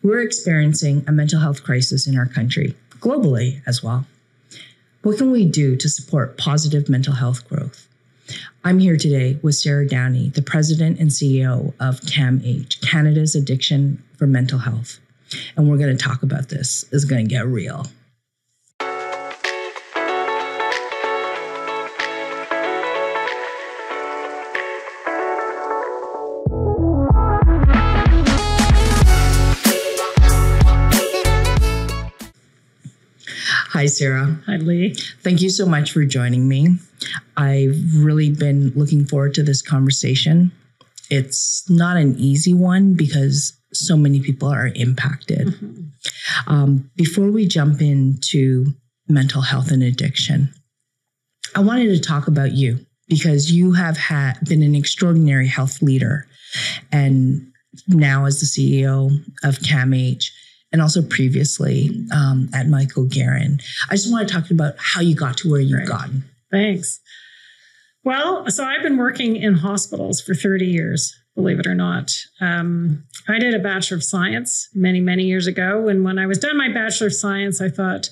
We're experiencing a mental health crisis in our country, globally as well. What can we do to support positive mental health growth? I'm here today with Sarah Downey, the president and CEO of CAMH, Canada's Addiction for Mental Health. And we're going to talk about this. It's going to get real. Hi, Sarah. Hi, Li. Thank you so much for joining me. I've really been looking forward to this conversation. It's not an easy one because so many people are impacted. Mm-hmm. Um, before we jump into mental health and addiction, I wanted to talk about you because you have had been an extraordinary health leader and now as the CEO of CAMH and also previously um, at Michael Garron. I just want to talk about how you got to where you've right. gotten. Thanks. Well, so I've been working in hospitals for 30 years, believe it or not. Um, I did a Bachelor of Science many, many years ago. And when I was done my Bachelor of Science, I thought,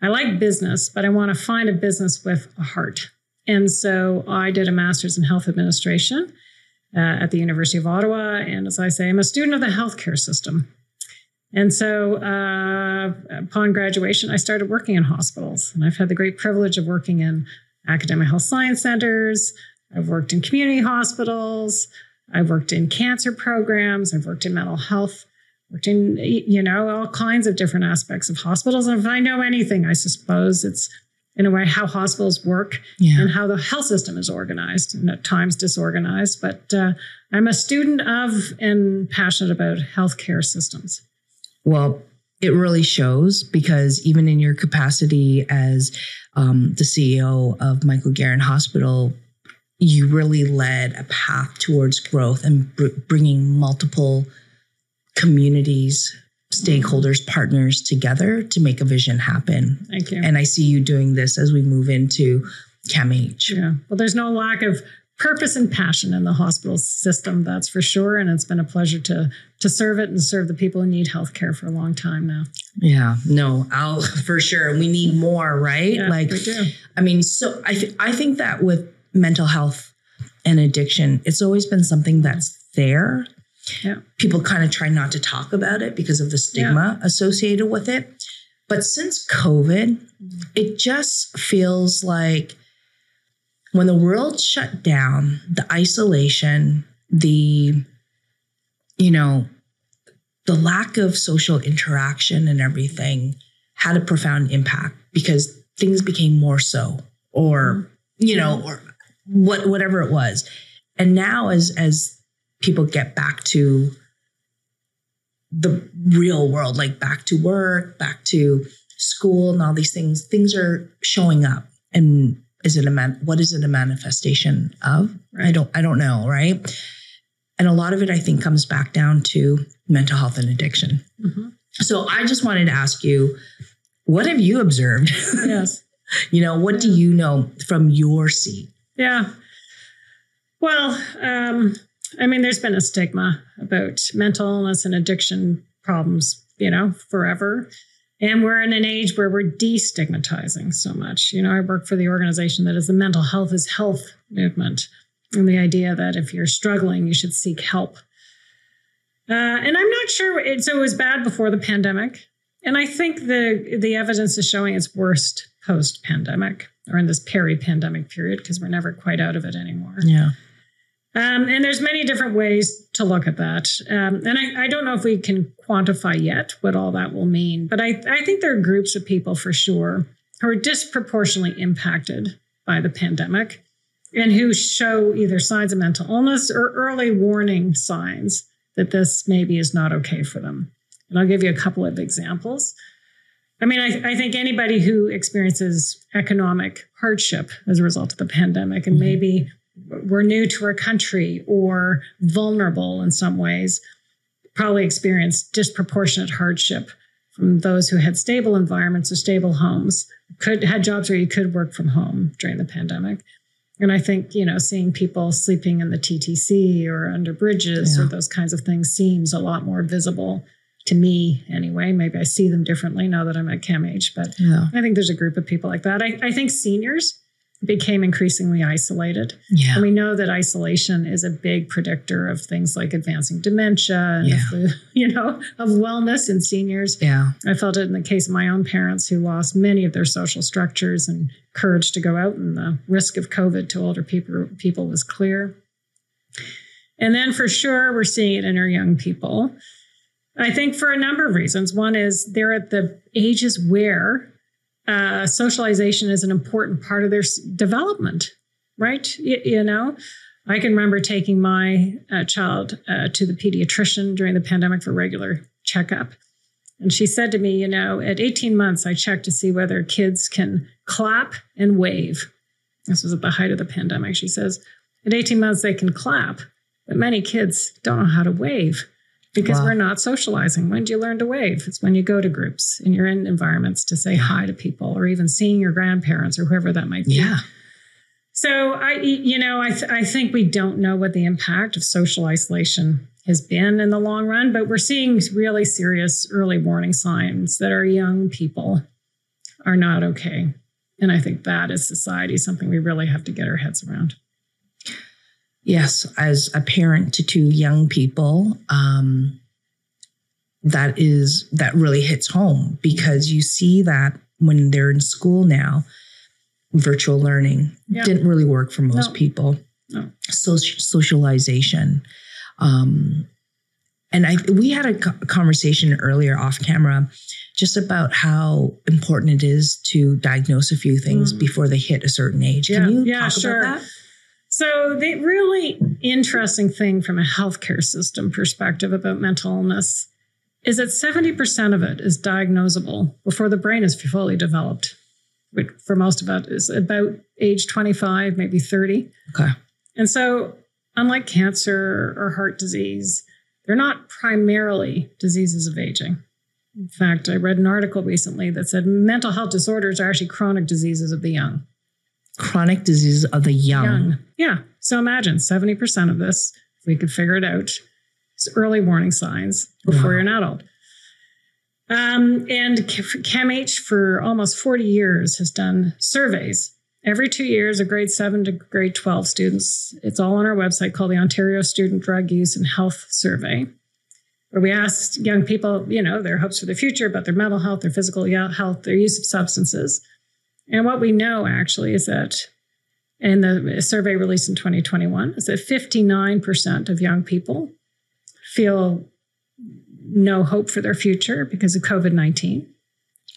I like business, but I want to find a business with a heart. And so I did a Master's in Health Administration uh, at the University of Ottawa. And as I say, I'm a student of the healthcare system. And so uh, upon graduation, I started working in hospitals. And I've had the great privilege of working in academic health science centers. I've worked in community hospitals. I've worked in cancer programs. I've worked in mental health, worked in, you know, all kinds of different aspects of hospitals. And if I know anything, I suppose it's in a way how hospitals work yeah. and how the health system is organized and at times disorganized. But uh, I'm a student of and passionate about healthcare systems. Well, it really shows because even in your capacity as um, the CEO of Michael Garron Hospital, you really led a path towards growth and br- bringing multiple communities, stakeholders, partners together to make a vision happen. Thank you. And I see you doing this as we move into CAMH. Yeah. Well, there's no lack of purpose and passion in the hospital system, that's for sure. And it's been a pleasure to to serve it and serve the people who need health care for a long time now. Yeah, no, I'll for sure. We need more, right? Yeah, like. I mean, so I th- I think that with mental health and addiction, it's always been something that's there. Yeah. People kind of try not to talk about it because of the stigma yeah. associated with it. But since COVID, mm-hmm. it just feels like when the world shut down, the isolation, the, you know, the lack of social interaction and everything had a profound impact because things became more so, or, mm-hmm. you know, or what, whatever it was. And now as, as people get back to the real world, like back to work, back to school and all these things, things are showing up and is it a man what is it a manifestation of right. i don't i don't know right and a lot of it i think comes back down to mental health and addiction mm-hmm. so i just wanted to ask you what have you observed yes you know what do you know from your seat yeah well um i mean there's been a stigma about mental illness and addiction problems you know forever and we're in an age where we're destigmatizing so much. You know, I work for the organization that is the mental health is health movement. And the idea that if you're struggling, you should seek help. Uh, and I'm not sure. It, so it was bad before the pandemic. And I think the the evidence is showing it's worst post pandemic or in this peri pandemic period because we're never quite out of it anymore. Yeah. Um, and there's many different ways to look at that. Um, and I, I, don't know if we can quantify yet what all that will mean, but I, I think there are groups of people for sure who are disproportionately impacted by the pandemic and who show either signs of mental illness or early warning signs that this maybe is not okay for them. And I'll give you a couple of examples. I mean, I, I think anybody who experiences economic hardship as a result of the pandemic and mm-hmm. maybe we're new to our country or vulnerable in some ways probably experienced disproportionate hardship from those who had stable environments or stable homes could had jobs where you could work from home during the pandemic and i think you know seeing people sleeping in the ttc or under bridges yeah. or those kinds of things seems a lot more visible to me anyway. Maybe I see them differently now that I'm at CAMH, but Yeah. I think there's a group of people like that. I, I think seniors became increasingly isolated. Yeah. And we know that isolation is a big predictor of things like advancing dementia and, Yeah. you know, of wellness in seniors. yeah. I felt it in the case of my own parents who lost many of their social structures and courage to go out, and the risk of COVID to older people, people was clear. And then for sure, we're seeing it in our young people. I think for a number of reasons. One is they're at the ages where uh, socialization is an important part of their development, right? Y- you know, I can remember taking my uh, child uh, to the pediatrician during the pandemic for regular checkup. And she said to me, you know, at 18 months, I checked to see whether kids can clap and wave. This was at the height of the pandemic. She says, at 18 months, they can clap, but many kids don't know how to wave because Wow. we're not socializing. When do you learn to wave? It's when you go to groups and you're in environments to say hi to people or even seeing your grandparents or whoever that might be. Yeah. So I, you know, I, th- I think we don't know what the impact of social isolation has been in the long run, but we're seeing really serious early warning signs that our young people are not okay. And I think that is society, something we really have to get our heads around. Yes, as a parent to two young people, um, that is that really hits home because you see that when they're in school now, virtual learning Yeah. didn't really work for most No. people. No. Soci- socialization, um, and I we had a conversation earlier off camera just about how important it is to diagnose a few things Mm. before they hit a certain age. Yeah. Can you Yeah, talk sure. about that? So, the really interesting thing from a healthcare system perspective about mental illness is that 70% of it is diagnosable before the brain is fully developed, which for most of it is about age 25, maybe 30. Okay. And so, unlike cancer or heart disease, they're not primarily diseases of aging. In fact, I read an article recently that said mental health disorders are actually chronic diseases of the young. chronic diseases of the young. Young. Yeah. So imagine 70% of this, if we could figure it out, is early warning signs before Wow. you're an adult. Um, and CAMH for almost 40 years has done surveys every two years of grade seven to grade 12 students. It's all on our website called the Ontario Student Drug Use and Health Survey, where we asked young people, you know, their hopes for the future, about their mental health, their physical health, their use of substances. And what we know actually is that in the survey released in 2021 is that 59% of young people feel no hope for their future because of COVID 19.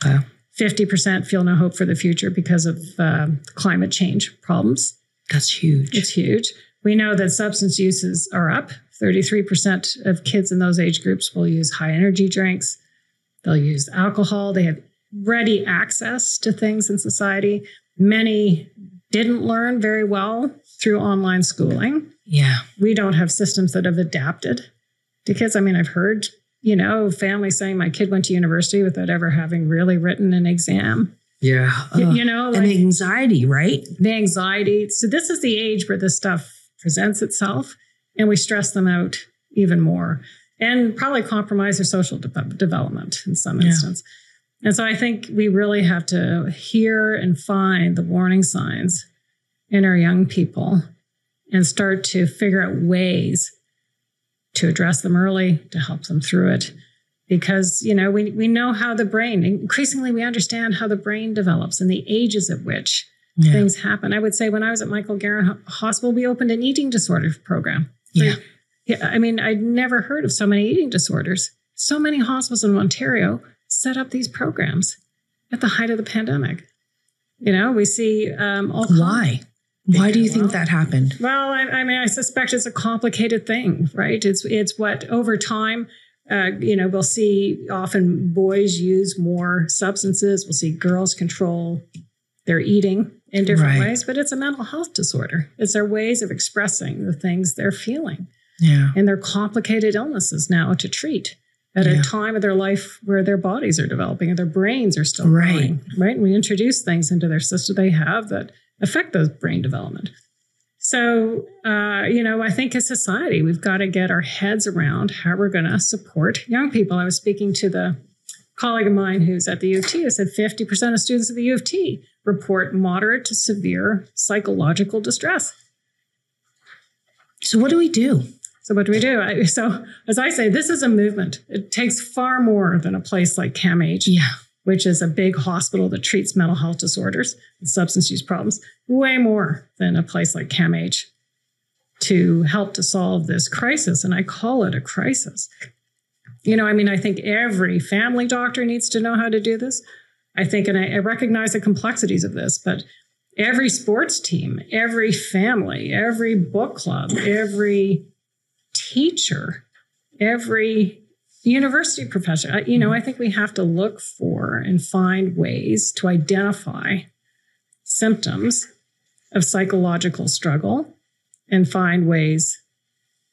Okay. 50% feel no hope for the future because of um climate change problems. That's huge. It's huge. We know that substance uses are up. 33% of kids in those age groups will use high energy drinks. They'll use alcohol. They have ready access to things in society. Many didn't learn very well through online schooling. yeah. We don't have systems that have adapted to kids. I mean, I've heard, you know, families saying my kid went to university without ever having really written an exam. Yeah. Ugh. you know, and like the anxiety, right? the anxiety. So this is the age where this stuff presents itself, and we stress them out even more, and probably compromise their social de- development in some Yeah. instance. And so I think we really have to hear and find the warning signs in our young people and start to figure out ways to address them early to help them through it because you know we, we know how the brain increasingly we understand how the brain develops and the ages at which Yeah. things happen. I would say when I was at Michael Garron Hospital, we opened an eating disorder program. Yeah. Yeah, I mean, I'd never heard of so many eating disorders. So many hospitals in Ontario set up these programs at the height of the pandemic. You know, we see um, all Why? Why do you think Well- that happened? well, I, I mean, I suspect it's a complicated thing, right? It's it's what over time, uh, you know, we'll see often boys use more substances. We'll see girls control their eating in different Right. ways, but it's a mental health disorder. It's their ways of expressing the things they're feeling, Yeah. and they're complicated illnesses now to treat at Yeah. a time of their life where their bodies are developing and their brains are still Right. growing, right? And we introduce things into their system they have that affect those brain development. So, uh, you know, I think as society, we've got to get our heads around how we're going to support young people. I was speaking to the colleague of mine who's at the U of T. I said 50% of students at the U of T report moderate to severe psychological distress. So, what do we do? So, what do we do? I, so, as I say, this is a movement. It takes far more than a place like CAMH. Yeah which is a big hospital that treats mental health disorders and substance use problems, way more than a place like CAMH to help to solve this crisis. And I call it a crisis. You know, I mean, I think every family doctor needs to know how to do this. I think, and I, I recognize the complexities of this, but every sports team, every family, every book club, every teacher, every university professor, you know, I think we have to look for and find ways to identify symptoms of psychological struggle and find ways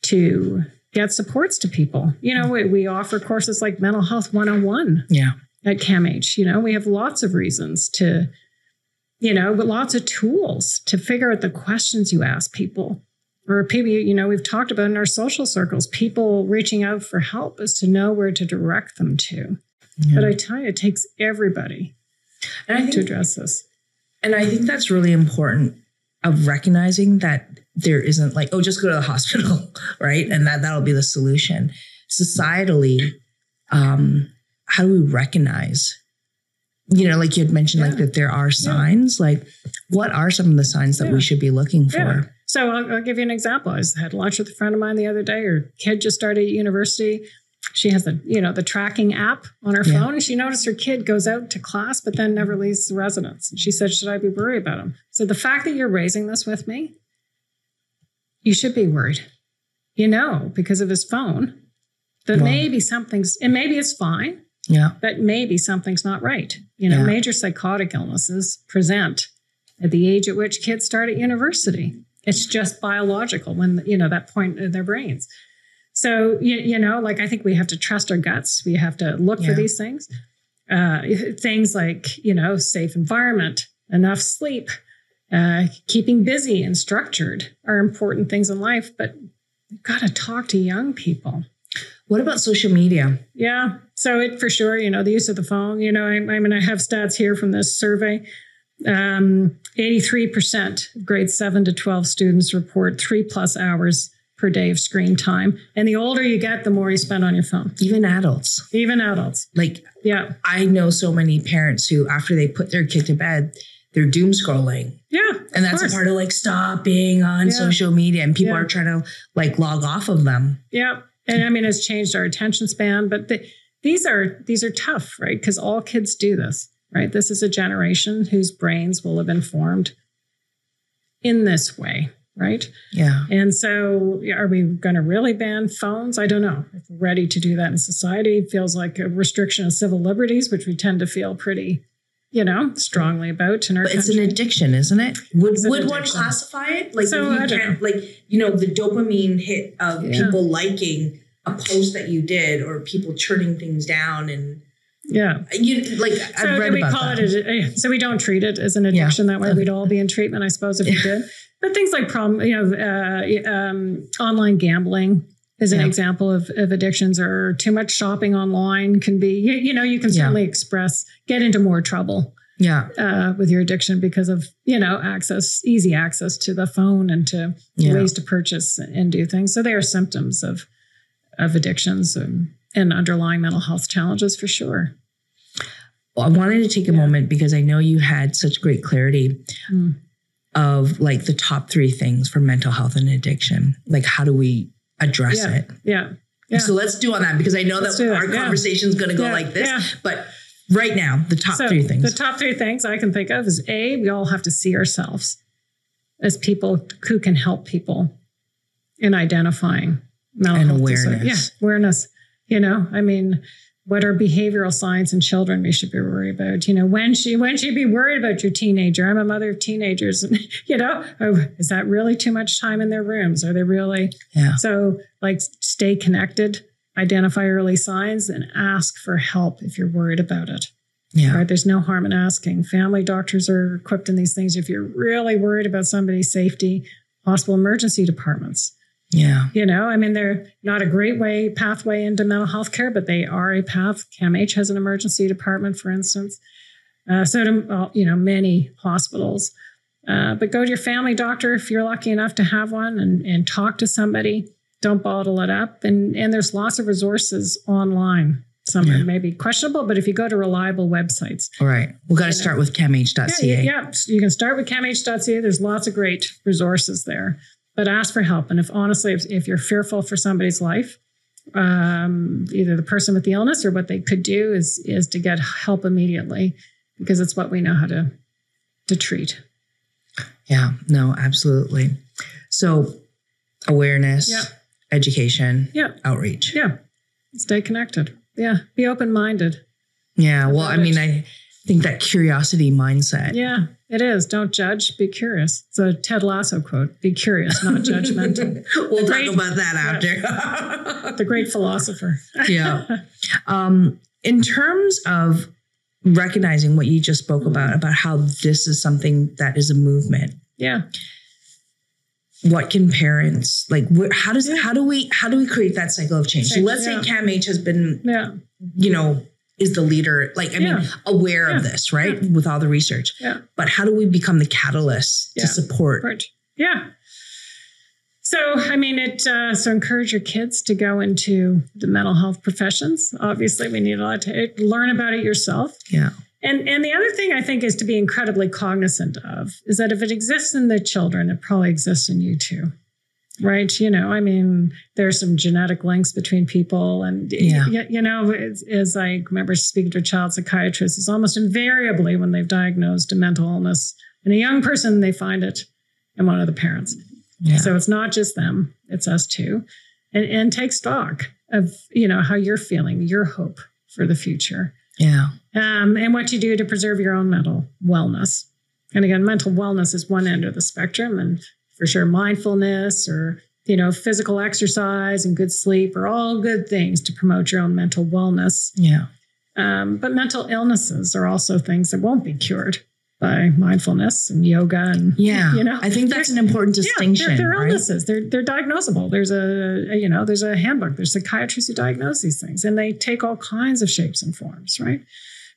to get supports to people. You know, we, we offer courses like Mental Health 101 yeah. at CAMH. You know, we have lots of reasons to, you know, lots of tools to figure out the questions you ask people or people, you know, we've talked about in our social circles, people reaching out for help is to know where to direct them to. Yeah. But I tell you, it takes everybody and I think, to address this. And I think that's really important of recognizing that there isn't like, oh, just go to the hospital, right? And that that'll be the solution. Societally, um, how do we recognize? You know, like you had mentioned, yeah. like that there are signs. Yeah. Like, what are some of the signs that we should be looking for? So I'll, I'll, give you an example. I had lunch with a friend of mine the other day. Her kid just started university. She has the you know the tracking app on her yeah. phone, and she noticed her kid goes out to class but then never leaves the residence. And she said, "Should I be worried about him?" So the fact that you're raising this with me, you should be worried. You know, because of his phone, that maybe something's and maybe it's fine. Yeah. But maybe something's not right. You know, yeah. major psychotic illnesses present at the age at which kids start at university. It's just biological when, you know, that point in their brains. So, you, you know, like I think we have to trust our guts. We have to look yeah. for these things. Uh, things like, you know, safe environment, enough sleep, uh, keeping busy and structured are important things in life, but you've got to talk to young people. What about social media? Yeah. So it for sure, you know, the use of the phone, you know, I, I mean, I have stats here from this survey. Um, 83% of grade 7 to 12 students report three plus hours per day of screen time. And the older you get, the more you spend on your phone. Even adults. Even adults. Like, yeah. I know so many parents who, after they put their kid to bed, they're doom scrolling. Yeah. And that's a part of like stopping on yeah. social media and people yeah. are trying to like log off of them. Yeah. And I mean, it's changed our attention span, but the, these are these are tough, right? Because all kids do this right? This is a generation whose brains will have been formed in this way, right? Yeah. And so, are we going to really ban phones? I don't know. If we're ready to do that in society, it feels like a restriction of civil liberties, which we tend to feel pretty, you know, strongly about in our. But it's an addiction, isn't it? Would would one classify it like so, you can't, like you know the dopamine hit of yeah. people liking a post that you did or people churning things down and yeah. You like so I've read we about call that. it a, so we don't treat it as an addiction yeah. that way. We'd all be in treatment, I suppose, if we did. But things like problem, you know, uh, um, online gambling is an yeah. example of, of addictions or too much shopping online can be, you, you know, you can certainly yeah. express, get into more trouble. Yeah. Uh, with your addiction because of, you know, access, easy access to the phone and to ways to purchase and do things. So they are symptoms of, of addictions. And, and underlying mental health challenges for sure. I wanted to take a yeah. moment because I know you had such great clarity mm. of like the top three things for mental health and addiction. Like, how do we address yeah. it? Yeah. yeah. So let's do on that because I know let's that our conversation is going to go like this. But right now, the top so three things. The top three things I can think of is A, we all have to see ourselves as people who can help people in identifying mental and awareness. Disorder. Yeah, awareness. You know, I mean, what are behavioral signs in children we should be worried about? You know, when she when should be worried about your teenager? I'm a mother of teenagers, and you know, oh, is that really too much time in their rooms? Are they really? Yeah. So, like, stay connected, identify early signs, and ask for help if you're worried about it. Yeah. Right. There's no harm in asking. Family doctors are equipped in these things. If you're really worried about somebody's safety, hospital emergency departments. Yeah. You know, I mean, they're not a great way pathway into mental health care, but they are a path. CAMH has an emergency department, for instance. Uh, so, do, you know, many hospitals. Uh, but go to your family doctor if you're lucky enough to have one and, and talk to somebody. Don't bottle it up. And, and there's lots of resources online. Some yeah. may be questionable, but if you go to reliable websites. All right. We've got to start know. with camh.ca. Yeah, yeah, you can start with camh.ca. There's lots of great resources there but ask for help. And if honestly, if, if you're fearful for somebody's life, um, either the person with the illness or what they could do is is to get help immediately because it's what we know how to to treat. Yeah, no, absolutely. So awareness, yeah. education, yeah, outreach. Yeah. Stay connected. Yeah. Be open minded. Yeah. Well, I mean, I think that curiosity mindset. Yeah. It is. Don't judge, be curious. It's a Ted Lasso quote be curious, not judgmental. we'll great, talk about that after. the great philosopher. yeah. Um, in terms of recognizing what you just spoke about, about how this is something that is a movement. Yeah. What can parents like? how does yeah. how do we how do we create that cycle of change? change so let's yeah. say CAMH has been, yeah. you know, is the leader like i yeah. mean aware yeah. of this right? Yeah. with all the research. Yeah. But how do we become the catalyst to support? Right. yeah. So i mean it uh, so encourage your kids to go into the mental health professions. Obviously we need a lot to learn about it yourself. Yeah. And and the other thing i think is to be incredibly cognizant of is that if it exists in the children it probably exists in you too right you know i mean there's some genetic links between people and yeah. you, you know as, i remember speaking to a child psychiatrist it's almost invariably when they've diagnosed a mental illness in a young person they find it in one of the parents. Yeah. so it's not just them it's us too. And, and take stock of you know how you're feeling your hope for the future. Yeah. Um, and what you do to preserve your own mental wellness. And again mental wellness is one end of the spectrum and for sure mindfulness or you know physical exercise and good sleep are all good things to promote your own mental wellness. Yeah. Um, but mental illnesses are also things that won't be cured by mindfulness and yoga and yeah. you know i think that's an important distinction yeah, they're, they're right? illnesses. They're, they're diagnosable. There's a, a, you know there's a handbook. There's psychiatrists who diagnose these things and they take all kinds of shapes and forms right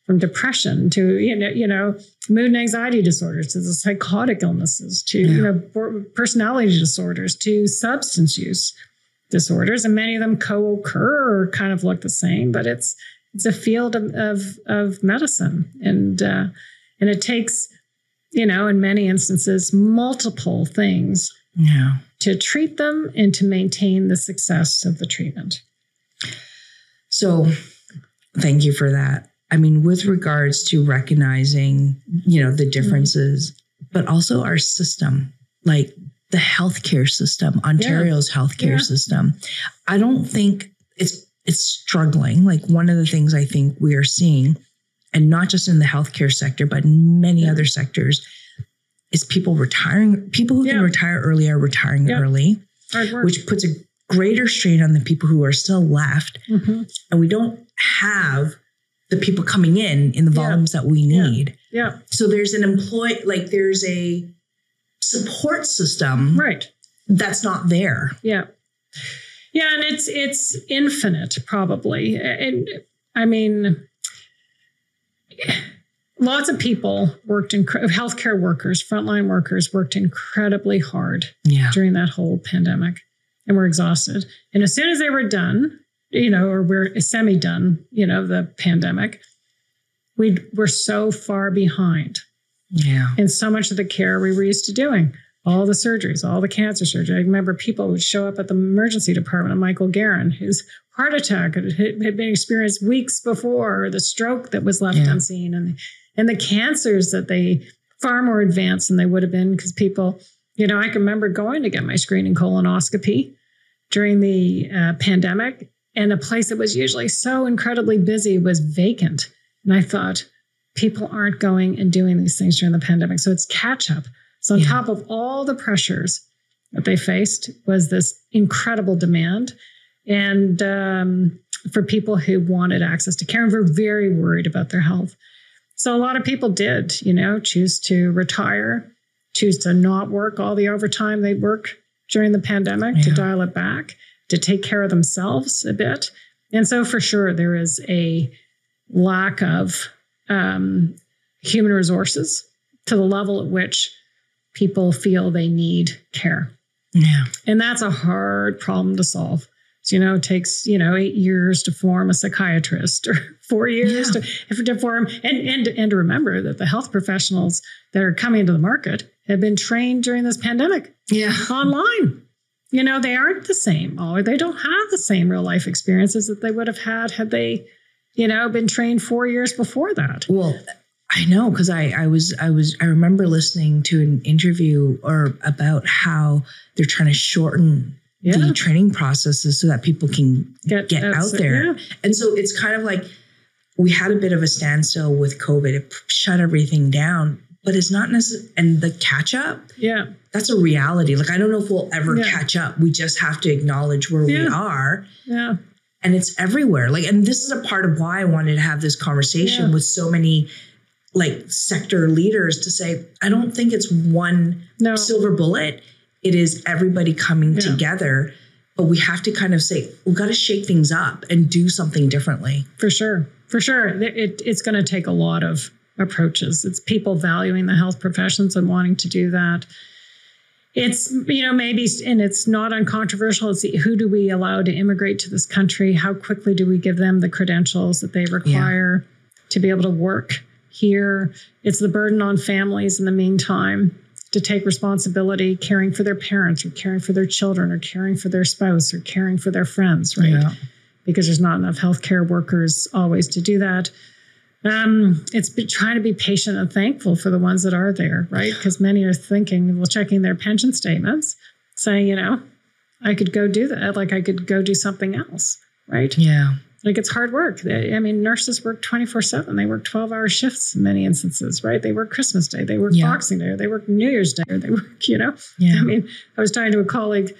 from depression to you know you know mood and anxiety disorders to the psychotic illnesses to yeah. you know personality disorders to substance use disorders and many of them co-occur or kind of look the same but it's it's a field of of, of medicine and uh, and it takes you know in many instances multiple things yeah. to treat them and to maintain the success of the treatment so thank you for that I mean, with regards to recognizing, you know, the differences, mm-hmm. but also our system, like the healthcare system, Ontario's yeah. healthcare yeah. system. I don't think it's it's struggling. Like one of the things I think we are seeing, and not just in the healthcare sector, but in many yeah. other sectors, is people retiring. People who can retire early are retiring early, which puts a greater strain on the people who are still left. Mm-hmm. And we don't have the people coming in in the volumes yeah. that we need. Yeah. yeah. So there's an employee, like there's a support system, right? That's not there. Yeah. Yeah, and it's it's infinite, probably. And I mean, lots of people worked in healthcare workers, frontline workers worked incredibly hard yeah. during that whole pandemic, and were exhausted. And as soon as they were done, you know, or we're semi done, you know, the pandemic, we we're so far behind. Yeah. In so much of the care we were used to doing. All the surgeries, all the cancer surgery. I remember people would show up at the emergency department of Michael Garron, whose heart attack had, had been experienced weeks before, or the stroke that was left yeah. unseen, and and the cancers that they far more advanced than they would have been because people, you know, I can remember going to get my screening colonoscopy during the uh, pandemic and a place that was usually so incredibly busy was vacant. And I thought, people aren't going and doing these things during the pandemic. So it's catch up. So on yeah. top of all the pressures that they faced was this incredible demand. And um, for people who wanted access to care and were very worried about their health. So a lot of people did, you know, choose to retire choose to not work all the overtime they work during the pandemic Yeah. to dial it back, to take care of themselves a bit. And so, for sure, there is a lack of um, human resources to the level at which people feel they need care. Yeah. And that's a hard problem to solve. So, you know, it takes, you know, eight years to form a psychiatrist or four years to, to form and, and, and to remember that the health professionals that are coming into the market have been trained during this pandemic Yeah. online. You know, they aren't the same, or they don't have the same real life experiences that they would have had had they, you know, been trained four years before that. Well, I know because I, I was I was I remember listening to an interview or about how they're trying to shorten Yeah. the training processes so that people can Get, get out there. yeah. And so it's kind of like we had a bit of a standstill with COVID. It shut everything down, but it's not necessarily, and the catch up, Yeah. that's a reality. Like, I don't know if we'll ever Yeah. catch up. We just have to acknowledge where we are. Yeah. And it's everywhere. Like, and this is a part of why I wanted to have this conversation Yeah. with so many like sector leaders to say, I don't think it's one No. silver bullet. It is everybody coming Yeah. together. But we have to kind of say, we've got to shake things up and do something differently. For sure. For sure. It, it- it's going to take a lot of approaches. It's people valuing the health professions and wanting to do that. It's, you know, maybe, and it's not uncontroversial. It's who do we allow to immigrate to this country? How quickly do we give them the credentials that they require to be able to work here? It's the burden on families in the meantime to take responsibility, caring for their parents or caring for their children or caring for their spouse or caring for their friends, right? Yeah. because there's not enough healthcare workers always to do that. Um, it's be, trying to be patient and thankful for the ones that are there, right? Because many are thinking, well, checking their pension statements, saying, you know, I could go do that. Like I could go do something else, right? Yeah. Like it's hard work. I mean, nurses work 24 7. They work 12 hour shifts in many instances, right? They work Christmas Day, they work Yeah. Boxing Day, they work New Year's Day, or they work, you know, Yeah. I mean, I was talking to a colleague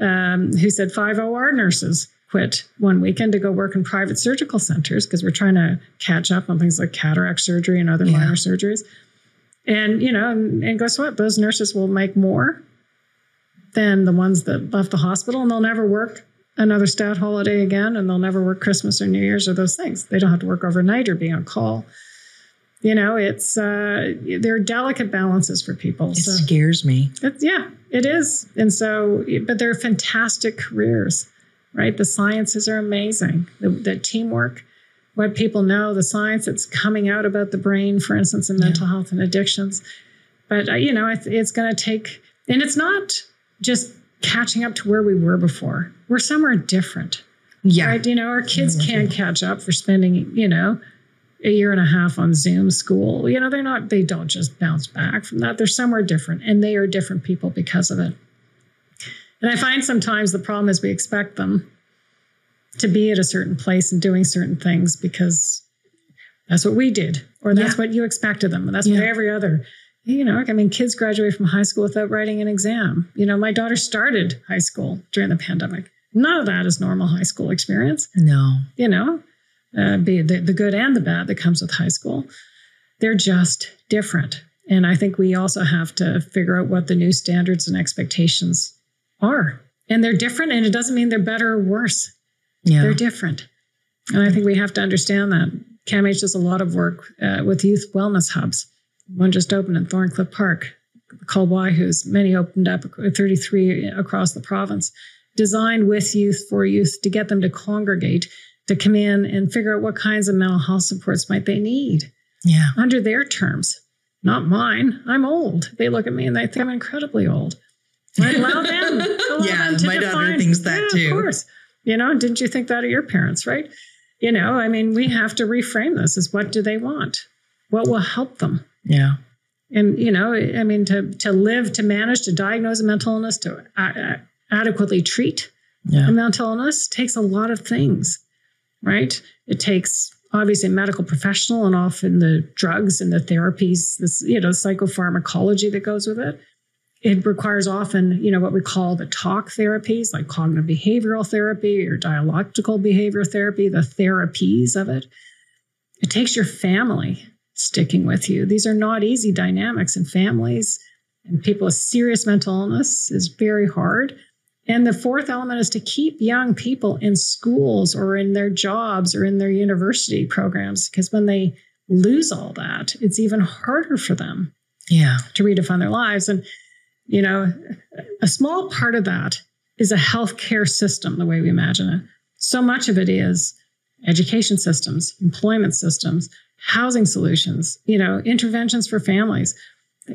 um, who said five OR nurses quit one weekend to go work in private surgical centers because we're trying to catch up on things like cataract surgery and other Yeah. minor surgeries. And, you know, and, and guess what? Those nurses will make more than the ones that left the hospital and they'll never work another stat holiday again and they'll never work Christmas or New Year's or those things. They don't have to work overnight or be on call. You know, it's uh, there are delicate balances for people. It so scares me. it's, yeah, it is. And so, but they're fantastic careers, right? The sciences are amazing. The, the teamwork, what people know, the science that's coming out about the brain, for instance, in Yeah. mental health and addictions. But, uh, you know, it's, it's going to take, and it's not just catching up to where we were before. We're somewhere different, Yeah. right? You know, our kids can't catch up for spending, you know, a year and a half on Zoom school. You know, they're not, they don't just bounce back from that. They're somewhere different and they are different people because of it. And I find sometimes the problem is we expect them to be at a certain place and doing certain things because that's what we did, or that's Yeah. what you expected them. And that's what every other, you know, I mean, kids graduate from high school without writing an exam. You know, my daughter started high school during the pandemic. None of that is normal high school experience No. you know, uh, be the, the good and the bad that comes with high school. They're just different. And I think we also have to figure out what the new standards and expectations are. And they're different, and it doesn't mean they're better or worse. Yeah. They're different. And I think we have to understand that. CAMH does a lot of work uh, with youth wellness hubs. One just opened in Thorncliffe Park called YWHO's. Many opened up, 33 across the province, designed with youth for youth to get them to congregate, to come in and figure out what kinds of mental health supports might they need Yeah. under their terms, not mine. I'm old. They look at me and they think I'm incredibly old. I allow them. allow Yeah, them my daughter thinks that Yeah, too. Of course. You know, didn't you think that of your parents, right? You know, I mean, we have to reframe this as what do they want? What will help them? Yeah. And, you know, I mean, to, to live, to manage, to diagnose a mental illness, to uh, adequately treat Yeah. a mental illness takes a lot of things, right? It takes obviously a medical professional and often the drugs and the therapies, this, you know, psychopharmacology that goes with it. It requires often, you know, what we call the talk therapies, like cognitive behavioral therapy or dialectical behavior therapy, the therapies of it. It takes your family sticking with you. These are not easy dynamics in families. and people with serious mental illness is very hard. And the fourth element is to keep young people in schools or in their jobs or in their university programs, because when they lose all that, it's even harder for them Yeah. to redefine their lives. And, you know, a small part of that is a healthcare system, the way we imagine it. So much of it is education systems, employment systems, housing solutions, you know, interventions for families.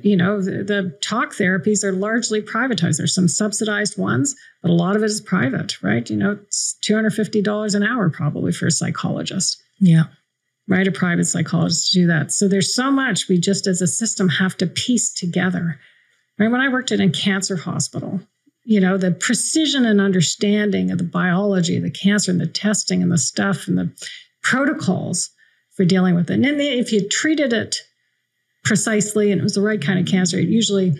You know, the, the talk therapies are largely privatized. There's some subsidized ones, but a lot of it is private, right? You know, it's $250 an hour probably for a psychologist Yeah. right? A private psychologist to do that. So there's so much we just as a system have to piece together. Right? When I worked in a cancer hospital, you know, the precision and understanding of the biology of the cancer and the testing and the stuff and the protocols for dealing with it. And then if you treated it precisely and it was the right kind of cancer, it usually,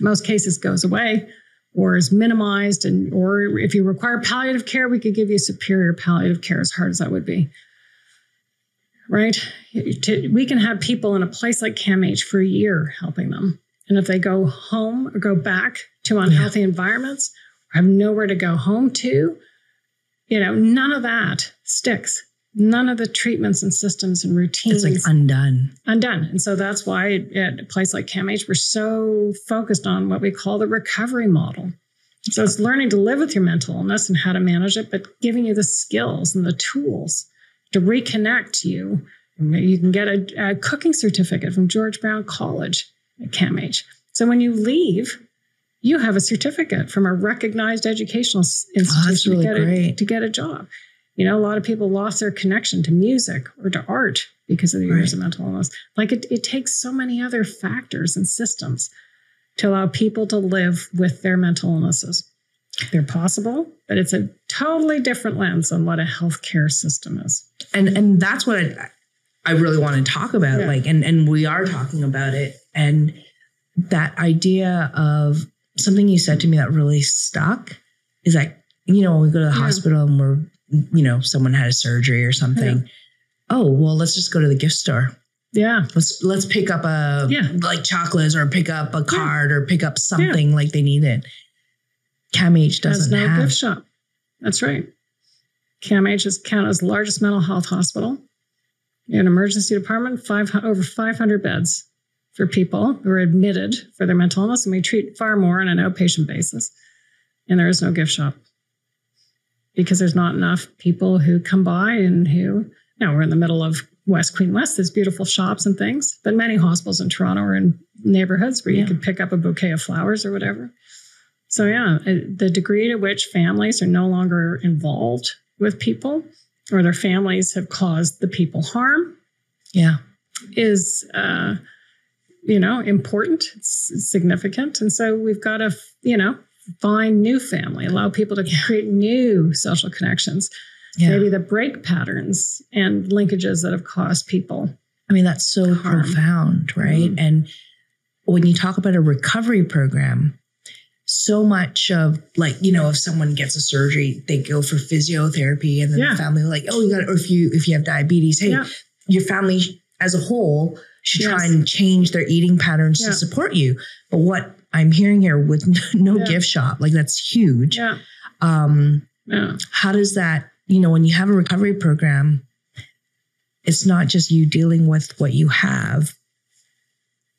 most cases, goes away or is minimized. And or if you require palliative care, we could give you superior palliative care, as hard as that would be right? We can have people in a place like CAMH for a year helping them. And if they go home or go back to unhealthy environments or have nowhere to go home to, you know, none of that sticks. None of the treatments and systems and routines It's like undone. undone. And so that's why at a place like CAMH, we're so focused on what we call the recovery model. So it's learning to live with your mental illness and how to manage it, but giving you the skills and the tools to reconnect you. You can get a, a cooking certificate from George Brown College at CAMH. So when you leave, you have a certificate from a recognized educational s- oh, institution really to, get a, to get a job. You know, a lot of people lost their connection to music or to art because of the years Right. of mental illness. Like it, it takes so many other factors and systems to allow people to live with their mental illnesses. They're possible, but it's a totally different lens on what a healthcare system is. and and that's what I, I really want to talk about Yeah. like and and we are talking about it and that idea of something you said to me that really stuck is that you know when we go to the Yeah. hospital and we're you know someone had a surgery or something oh well let's just go to the gift store Yeah. let's let's pick up a Yeah. like chocolates or pick up a card or pick up something like they needed CAMH Has doesn't no have gift shop. That's right. CAMH is Canada's largest mental health hospital. An emergency department, five over 500 beds for people who are admitted for their mental illness, and we treat far more on an outpatient basis. And there is no gift shop because there's not enough people who come by and who. Now we're in the middle of West Queen West. There's beautiful shops and things, but many hospitals in Toronto are in neighborhoods where you Yeah. can pick up a bouquet of flowers or whatever. So yeah, the degree to which families are no longer involved with people or their families have caused the people harm yeah is uh, you know important it's significant and so we've got to you know find new family allow people to create new social connections yeah maybe the break patterns and linkages that have caused people I mean, that's so Harm. profound, right? Mhm. And when you talk about a recovery program, so much of like, you know, if someone gets a surgery, they go for physiotherapy and then Yeah. the family like, oh, you got or if you if you have diabetes, hey, Yeah. your family as a whole should try and change their eating patterns Yeah. to support you. But what I'm hearing here with no Yeah. gift shop, like that's huge. yeah Um, yeah how does that you know when you have a recovery program it's not just you dealing with what you have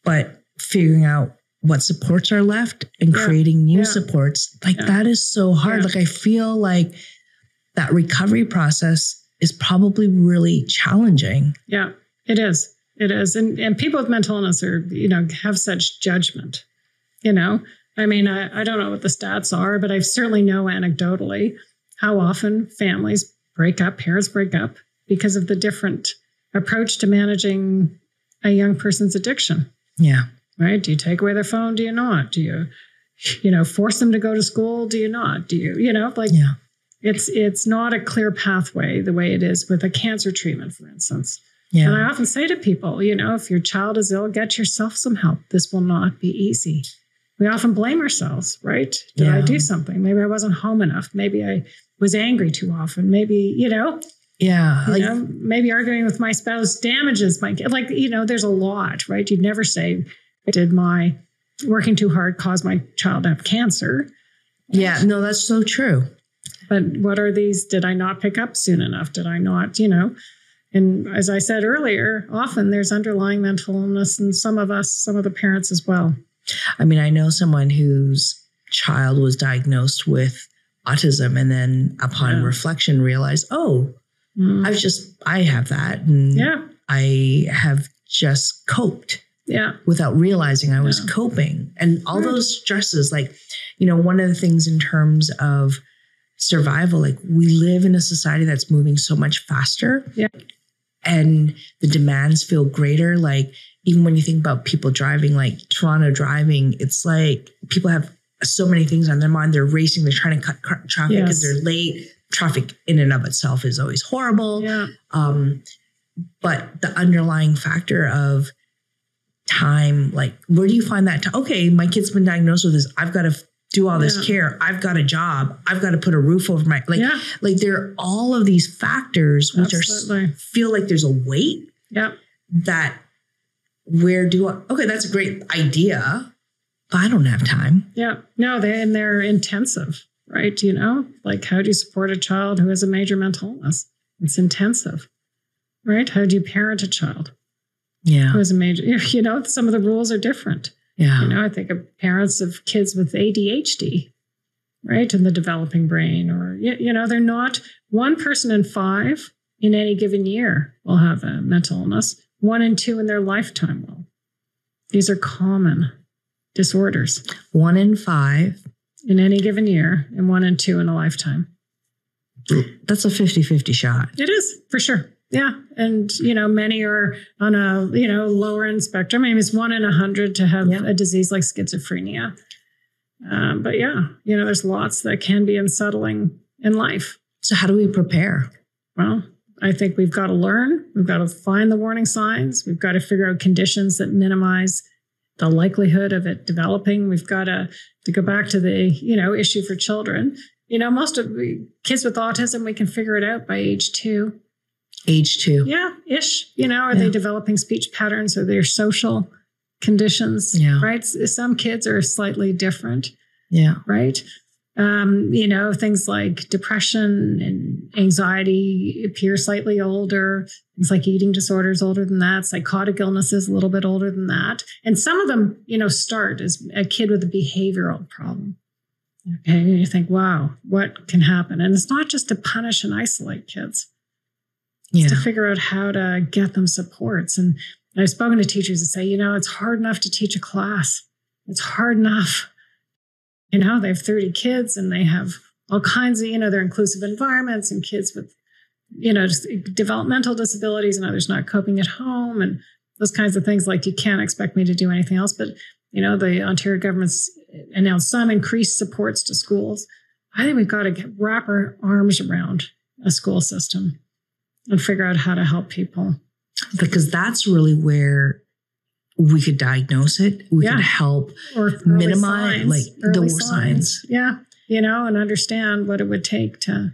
but figuring out what supports are left and Yeah. creating new Yeah. supports like that is so hard like i feel like that recovery process is probably really challenging Yeah, it is. It is. And and people with mental illness are, you know, have such judgment. You know, I mean, I, I don't know what the stats are, but I certainly know anecdotally how often families break up, parents break up because of the different approach to managing a young person's addiction. yeah Right? Do you take away their phone? Do you not? Do you, you know, force them to go to school? Do you not? Do you, you know, like yeah it's it's not a clear pathway the way it is with a cancer treatment, for instance. Yeah And I often say to people, you know, if your child is ill, get yourself some help. This will not be easy. We often blame ourselves, right? Did I do something? Maybe I wasn't home enough. Maybe I was angry too often. Maybe, you know, yeah you like know, maybe arguing with my spouse damages my kid. Like, you know, there's a lot, right? You'd never say, did my working too hard caused my child to have cancer. Yeah, no, that's so true. But what are these? Did I not pick up soon enough? Did I not, you know? And as I said earlier, often there's underlying mental illness in some of us, some of the parents as well. I mean, I know someone whose child was diagnosed with autism and then upon Yeah. reflection realized, oh, Mm. I've just, I have that. And yeah, I have just coped yeah, without realizing I was Yeah. coping. And all Right. those stresses, like, you know, one of the things in terms of survival, like we live in a society that's moving so much faster. Yeah. And the demands feel greater. Like, even when you think about people driving, like Toronto driving, it's like people have so many things on their mind. They're racing, they're trying to cut car- traffic because Yes. they're late. Traffic in and of itself is always horrible. yeah, Um, but the underlying factor of time, like where do you find that? Time? Okay, my kid's been diagnosed with this. I've got to f- do all this Yeah. care. I've got a job. I've got to put a roof over my like. yeah, Like there are all of these factors which are absolutely. s- feel like there's a weight Yeah, that where do I? Okay, that's a great idea, but I don't have time. yeah. No, they and they're intensive, right? You know, like how do you support a child who has a major mental illness? It's intensive, right? How do you parent a child Yeah, who has a major? You know, some of the rules are different. Yeah, You know, I think of parents of kids with ADHD, right, in the developing brain, or you know, they're not one person in five in any given year will have a mental illness. One in two in their lifetime will. These are common disorders one in five. in any given year, and one in two in a lifetime. That's a 50-50 shot. It is for sure. Yeah. And, you know, many are on a, you know, lower end spectrum. I mean, it's one in a hundred to have Yeah. a disease like schizophrenia. Um, but yeah, you know, there's lots that can be unsettling in life. So how do we prepare? Well, I think we've got to learn. We've got to find the warning signs. We've got to figure out conditions that minimize the likelihood of it developing. We've got to to go back to the you know issue for children. You know, most of the kids with autism, we can figure it out by age two. Age two. Yeah, ish. You know, are Yeah. they developing speech patterns? Are there social conditions? Yeah. Right. Some kids are slightly different Yeah. right? Um, you know, things like depression and anxiety appear slightly older. Things like eating disorders older than that. Psychotic illnesses a little bit older than that. And some of them, you know, start as a kid with a behavioral problem. Okay, and you think, wow, what can happen? And it's not just to punish and isolate kids Yeah. to figure out how to get them supports. And I've spoken to teachers that say, you know, it's hard enough to teach a class. It's hard enough. You know, they have 30 kids and they have all kinds of, you know, they're inclusive environments and kids with, you know, developmental disabilities and others not coping at home and those kinds of things. Like you can't expect me to do anything else. But, you know, the Ontario government's announced some increased supports to schools. I think we've got to get, wrap our arms around a school system and figure out how to help people. because that's really where we could diagnose it. We Yeah. could help. or Minimize, signs, like, the early signs. Yeah, you know, and understand what it would take to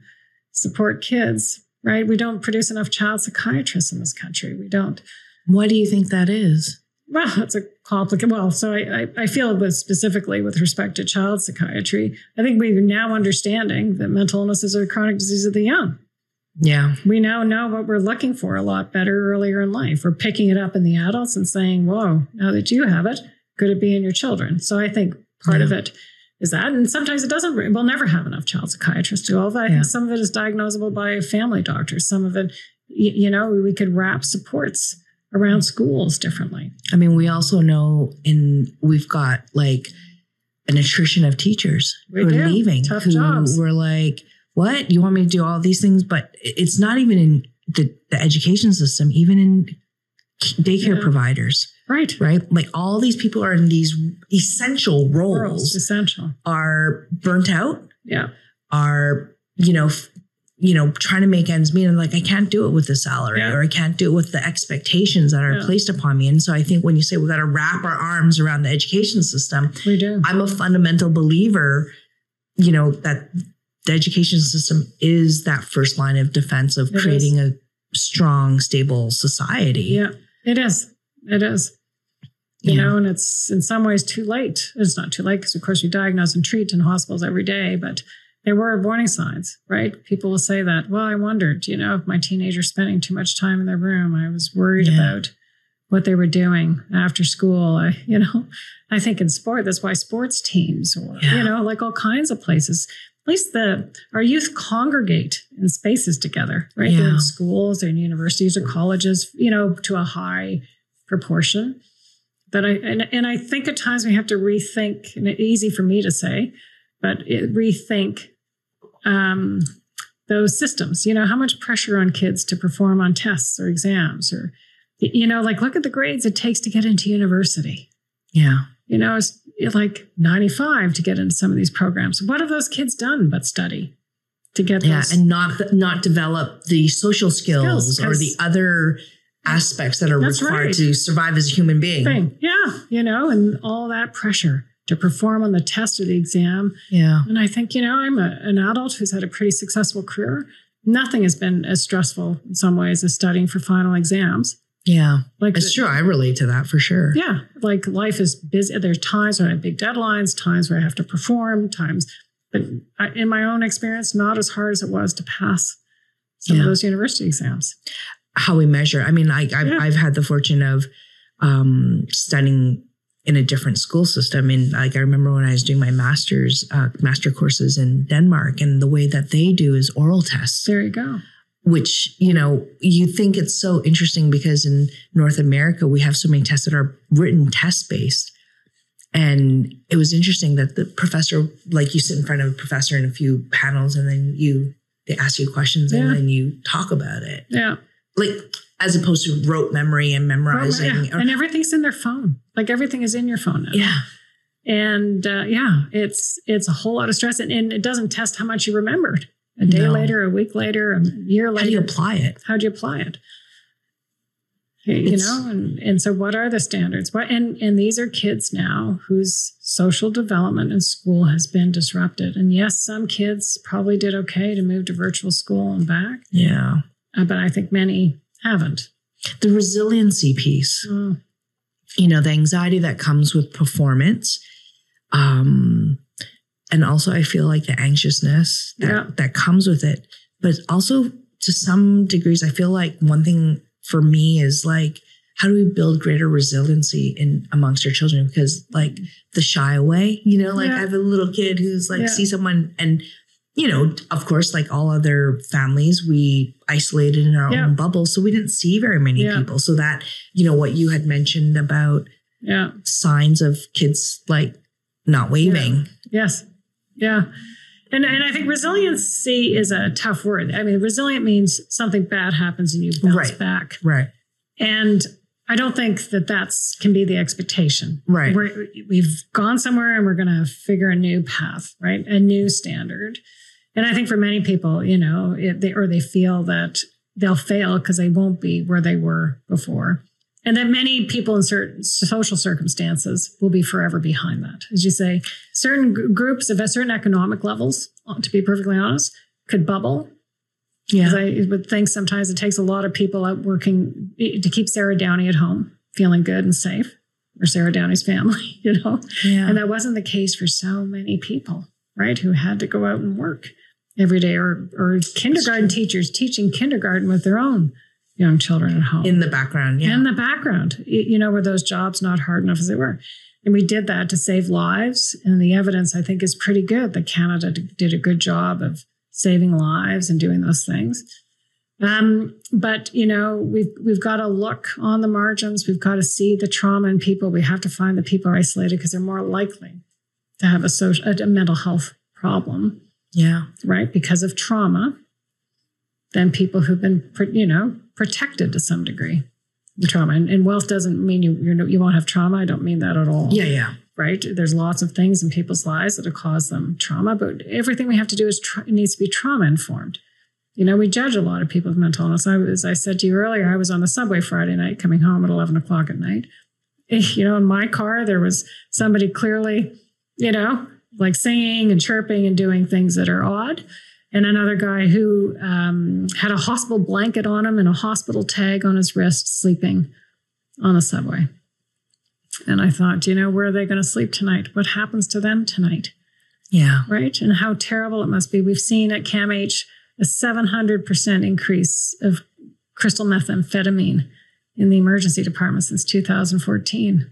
support kids. Right? We don't produce enough child psychiatrists in this country. We don't. Why do you think that is? Well, that's a complicated. Well, so I, I, I feel with specifically with respect to child psychiatry, I think we're now understanding that mental illnesses are a chronic disease of the young. Yeah. We now know what we're looking for a lot better earlier in life. We're picking it up in the adults and saying, whoa, now that you have it, could it be in your children? So I think part of it is that. And sometimes it doesn't, we'll never have enough child psychiatrists to do all that. I Yeah. think some of it is diagnosable by family doctors. Some of it, you know, we could wrap supports around mm. schools differently. I mean, we also know in we've got like an attrition of teachers We who are do. leaving Tough who jobs. were like, "What? You want me to do all these things?" But it's not even in the, the education system, even in daycare Yeah. providers, Right. right? Like all these people are in these essential roles Girls, essential. are burnt out, Yeah. are you know, f- you know, trying to make ends meet, and like I can't do it with the salary, Yeah. or I can't do it with the expectations that are Yeah. placed upon me. And so I think when you say we got to wrap our arms around the education system, We do. I'm a fundamental believer, you know, that the education system is that first line of defense of It creating a strong, stable society. Yeah. It is. It is. you Yeah. know, and it's in some ways too late. It's not too late because, of course, we diagnose and treat in hospitals every day, but there were warning signs, right? People will say that, well, I wondered, you know, if my teenager's spending too much time in their room, I was worried Yeah. about what they were doing after school. I, you know, I think in sport, that's why sports teams or, Yeah. you know, like all kinds of places, at least the our youth congregate in spaces together, right? They're Yeah. in schools, they're in universities or colleges, you know, to a high proportion. But I and, and I think at times we have to rethink, and it's easy for me to say, but it, rethink um, those systems. You know, how much pressure on kids to perform on tests or exams, or you know, like look at the grades it takes to get into university. Yeah. You know, it's like 95 to get into some of these programs. What have those kids done but study to get Yeah. those? And not not develop the social skills, Skills, or the other aspects that are required right. to survive as a human being. thing. Yeah, you know, and all that pressure to perform on the test or the exam. Yeah. And I think, you know, I'm a, an adult who's had a pretty successful career. Nothing has been as stressful in some ways as studying for final exams. Yeah. Like It's true. I relate to that for sure. Yeah, like life is busy. There's times when I have big deadlines, times where I have to perform, times, but I, in my own experience, not as hard as it was to pass some Yeah. of those university exams. How we measure. I mean, I, I've, Yeah. I've had the fortune of um, studying in a different school system. And like, I remember when I was doing my master's, uh, master courses in Denmark, and the way that they do is oral tests. There you go. Which you know you think it's so interesting because in north america we have so many tests that are written test based and it was interesting that the professor like you sit in front of a professor in a few panels and then you they ask you questions Yeah. and then you talk about it Yeah. like as opposed to rote memory and memorizing Yeah. or- And everything's in their phone. Like everything is in your phone now. yeah And uh, yeah, it's it's a whole lot of stress, and, and it doesn't test how much you remembered. A day No. later, a week later, a year later. how do you apply it How do you apply it? You It's- know, and, and so what are the standards? What and and these are kids now whose social development in school has been disrupted. And yes, some kids probably did okay to move to virtual school and back, yeah uh, but I think many haven't. the resiliency piece Mm, you know the anxiety that comes with performance um and also i feel like the anxiousness that Yeah. that comes with it but also to some degrees i feel like one thing for me is like how do we build greater resiliency in amongst our children because like the shy away you know like Yeah. i have a little kid who's like Yeah. see someone and you know of course like all other families we isolated in our own bubble so we didn't see very many people so that you know what you had mentioned about yeah. signs of kids like not waving. Yes. Yeah. And, and I think resiliency is a tough word. I mean, resilient means something bad happens and you bounce Right. back. Right. And I don't think that that's can be the expectation. Right. We're, we've gone somewhere and we're going to figure a new path, right? A new standard. And I think for many people, you know, it, they or they feel that they'll fail because they won't be where they were before. And that many people in certain social circumstances will be forever behind that. As you say, certain gr- groups of a certain economic levels, uh, to be perfectly honest, could bubble Yeah. I would think sometimes it takes a lot of people out working to keep Sarah Downey at home, feeling good and safe, or Sarah Downey's family, you know. Yeah. And that wasn't the case for so many people, right? Who had to go out and work every day, or or kindergarten teachers teaching kindergarten with their own young children at home in the background. Yeah. in the background. You know, were those jobs not hard enough as they were? And we did that to save lives. And the evidence, I think, is pretty good that Canada did a good job of saving lives and doing those things. Um, but you know, we've we've got to look on the margins. We've got to see the trauma in people. We have to find the people isolated because they're more likely to have a social, a, a mental health problem yeah. right because of trauma than people who've been you know protected to some degree. Trauma and, and wealth doesn't mean you you're, you won't have trauma. I don't mean that at all. Yeah. Yeah. right? There's lots of things in people's lives that have caused them trauma but everything we have to do is tra- needs to be trauma informed you know we judge a lot of people with mental illness. I was i said to you earlier i was on the subway friday night coming home at 11 o'clock at night. Eh, you know in my car there was somebody clearly you know like singing and chirping and doing things that are odd and another guy who um, had a hospital blanket on him and a hospital tag on his wrist sleeping on the subway And I thought, you know, where are they going to sleep tonight? What happens to them tonight? Yeah. Right. And how terrible it must be. We've seen at CAMH a 700% increase of crystal methamphetamine in the emergency department since 2014.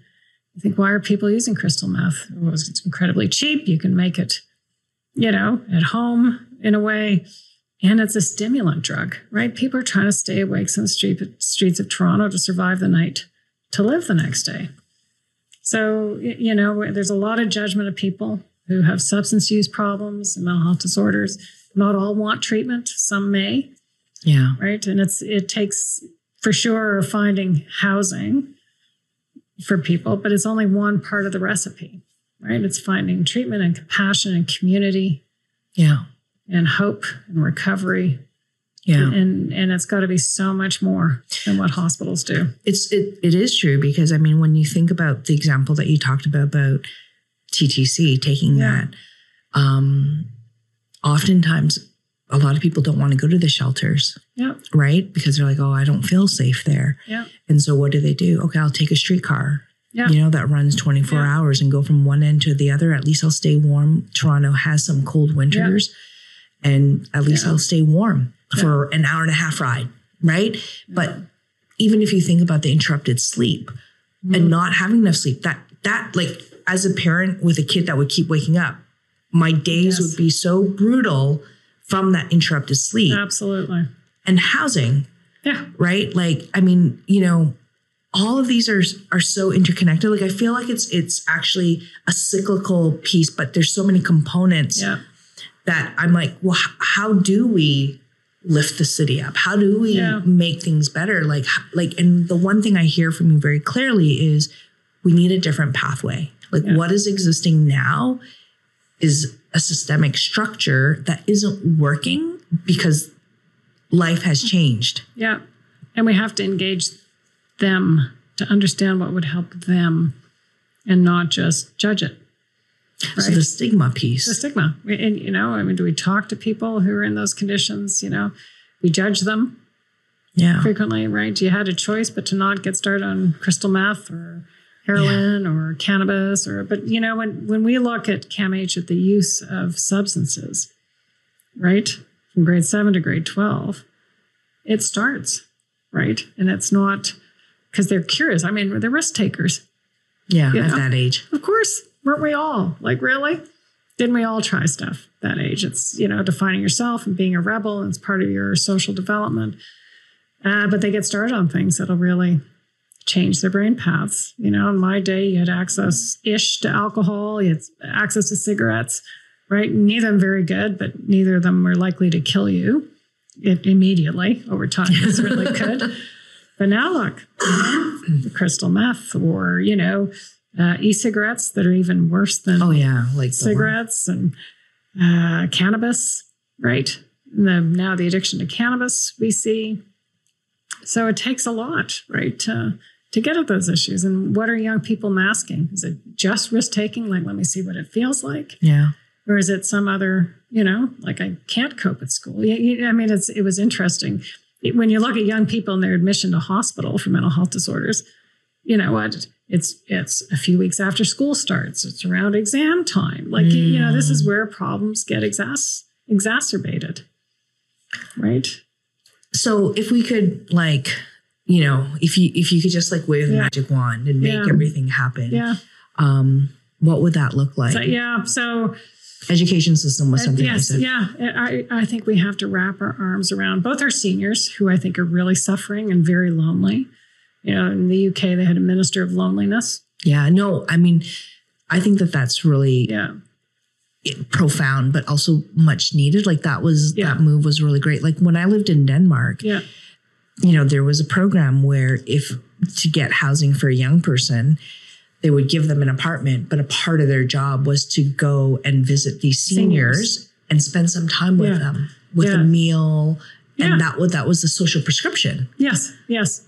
I think, why are people using crystal meth? Well, it's incredibly cheap. You can make it, you know, at home in a way. And it's a stimulant drug, right? People are trying to stay awake on the street, streets of Toronto to survive the night, to live the next day. So, you know, there's a lot of judgment of people who have substance use problems and mental health disorders. Not all want treatment, some may. Yeah. Right. And it's it takes for sure finding housing for people, but it's only one part of the recipe. Right. It's finding treatment and compassion and community. Yeah. And hope and recovery. Yeah. And and it's got to be so much more than what hospitals do. It's it it is true because I mean when you think about the example that you talked about about TTC taking Yeah. that um oftentimes a lot of people don't want to go to the shelters, Yeah. right? Because they're like, "Oh, I don't feel safe there." Yeah. And so what do they do? Okay, I'll take a streetcar. Yeah. You know, that runs 24 Yeah. hours and go from one end to the other. At least I'll stay warm. Toronto has some cold winters. And at least Yeah. I'll stay warm for an hour and a half ride, right? But even if you think about the interrupted sleep Mm-hmm. and not having enough sleep, that that like as a parent with a kid that would keep waking up, my days Yes. would be so brutal from that interrupted sleep Absolutely. and housing Yeah. right? Like, I mean, you know, all of these are are so interconnected. Like, I feel like it's it's actually a cyclical piece, but there's so many components Yeah. That I'm like, well, how do we lift the city up? How do we Yeah. make things better? Like, like, and the one thing I hear from you very clearly is we need a different pathway. Like, Yeah. what is existing now is a systemic structure that isn't working because life has changed. Yeah. And we have to engage them to understand what would help them and not just judge it. So the stigma piece. The stigma. And, you know, I mean, do we talk to people who are in those conditions? You know, we judge them yeah. frequently, right? You had a choice, but to not get started on crystal meth or heroin or cannabis or, but, you know, when, when we look at CAMH at the use of substances, right, from grade seven to grade 12, it starts, right? And it's not because they're curious. I mean, they're risk takers. Yeah, at know? that age. Of course, weren't we all? Like, really? Didn't we all try stuff that age? It's, you know, defining yourself and being a rebel. And it's part of your social development. Uh, but they get started on things that'll really change their brain paths. You know, in my day, you had access ish to alcohol, you had access to cigarettes, right? Neither of them very good, but neither of them were likely to kill you it immediately over time. It's really good. But now look, you know, the crystal meth or, you know, uh, e-cigarettes that are even worse than Oh yeah, like cigarettes and uh, cannabis, right? The, now the addiction to cannabis we see. So it takes a lot, right, to to get at those issues. And what are young people masking? Is it just risk taking? Like, let me see what it feels like, Yeah. or is it some other, you know, like I can't cope at school? I mean, it's it was interesting when you look at young people and their admission to hospital for mental health disorders. You know what? It's it's a few weeks after school starts. It's around exam time. Like you- you know, this is where problems get exas- exacerbated, right? So if we could like, you know, if you if you could just like wave a magic wand and make Yeah. everything happen, Yeah. um, what would that look like? So yeah. So Education system was Uh, something yes, you said. yeah. I, I think we have to wrap our arms around both our seniors, who I think are really suffering and very lonely. You know, in the UK, they had a minister of loneliness. Yeah, no, I mean, I think that that's really Yeah, profound, but also much needed. Like that was Yeah. that move was really great. Like when I lived in Denmark, yeah, you know, there was a program where if to get housing for a young person, they would give them an apartment, but a part of their job was to go and visit these seniors, Seniors. and spend some time with Yeah. them with Yeah. a meal. And that was that was the social prescription. yes, yes.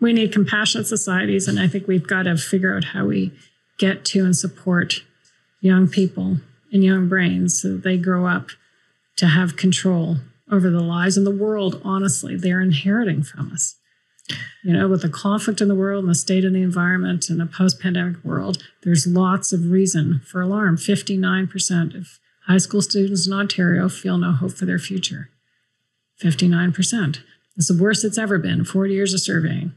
We need compassionate societies, and I think we've got to figure out how we get to and support young people and young brains so they grow up to have control over the lives and the world. Honestly, they're inheriting from us. You know, with the conflict in the world and the state of the environment and a post pandemic world, there's lots of reason for alarm. 59% of high school students in Ontario feel no hope for their future. 59%. It's the worst it's ever been, 40 years of surveying.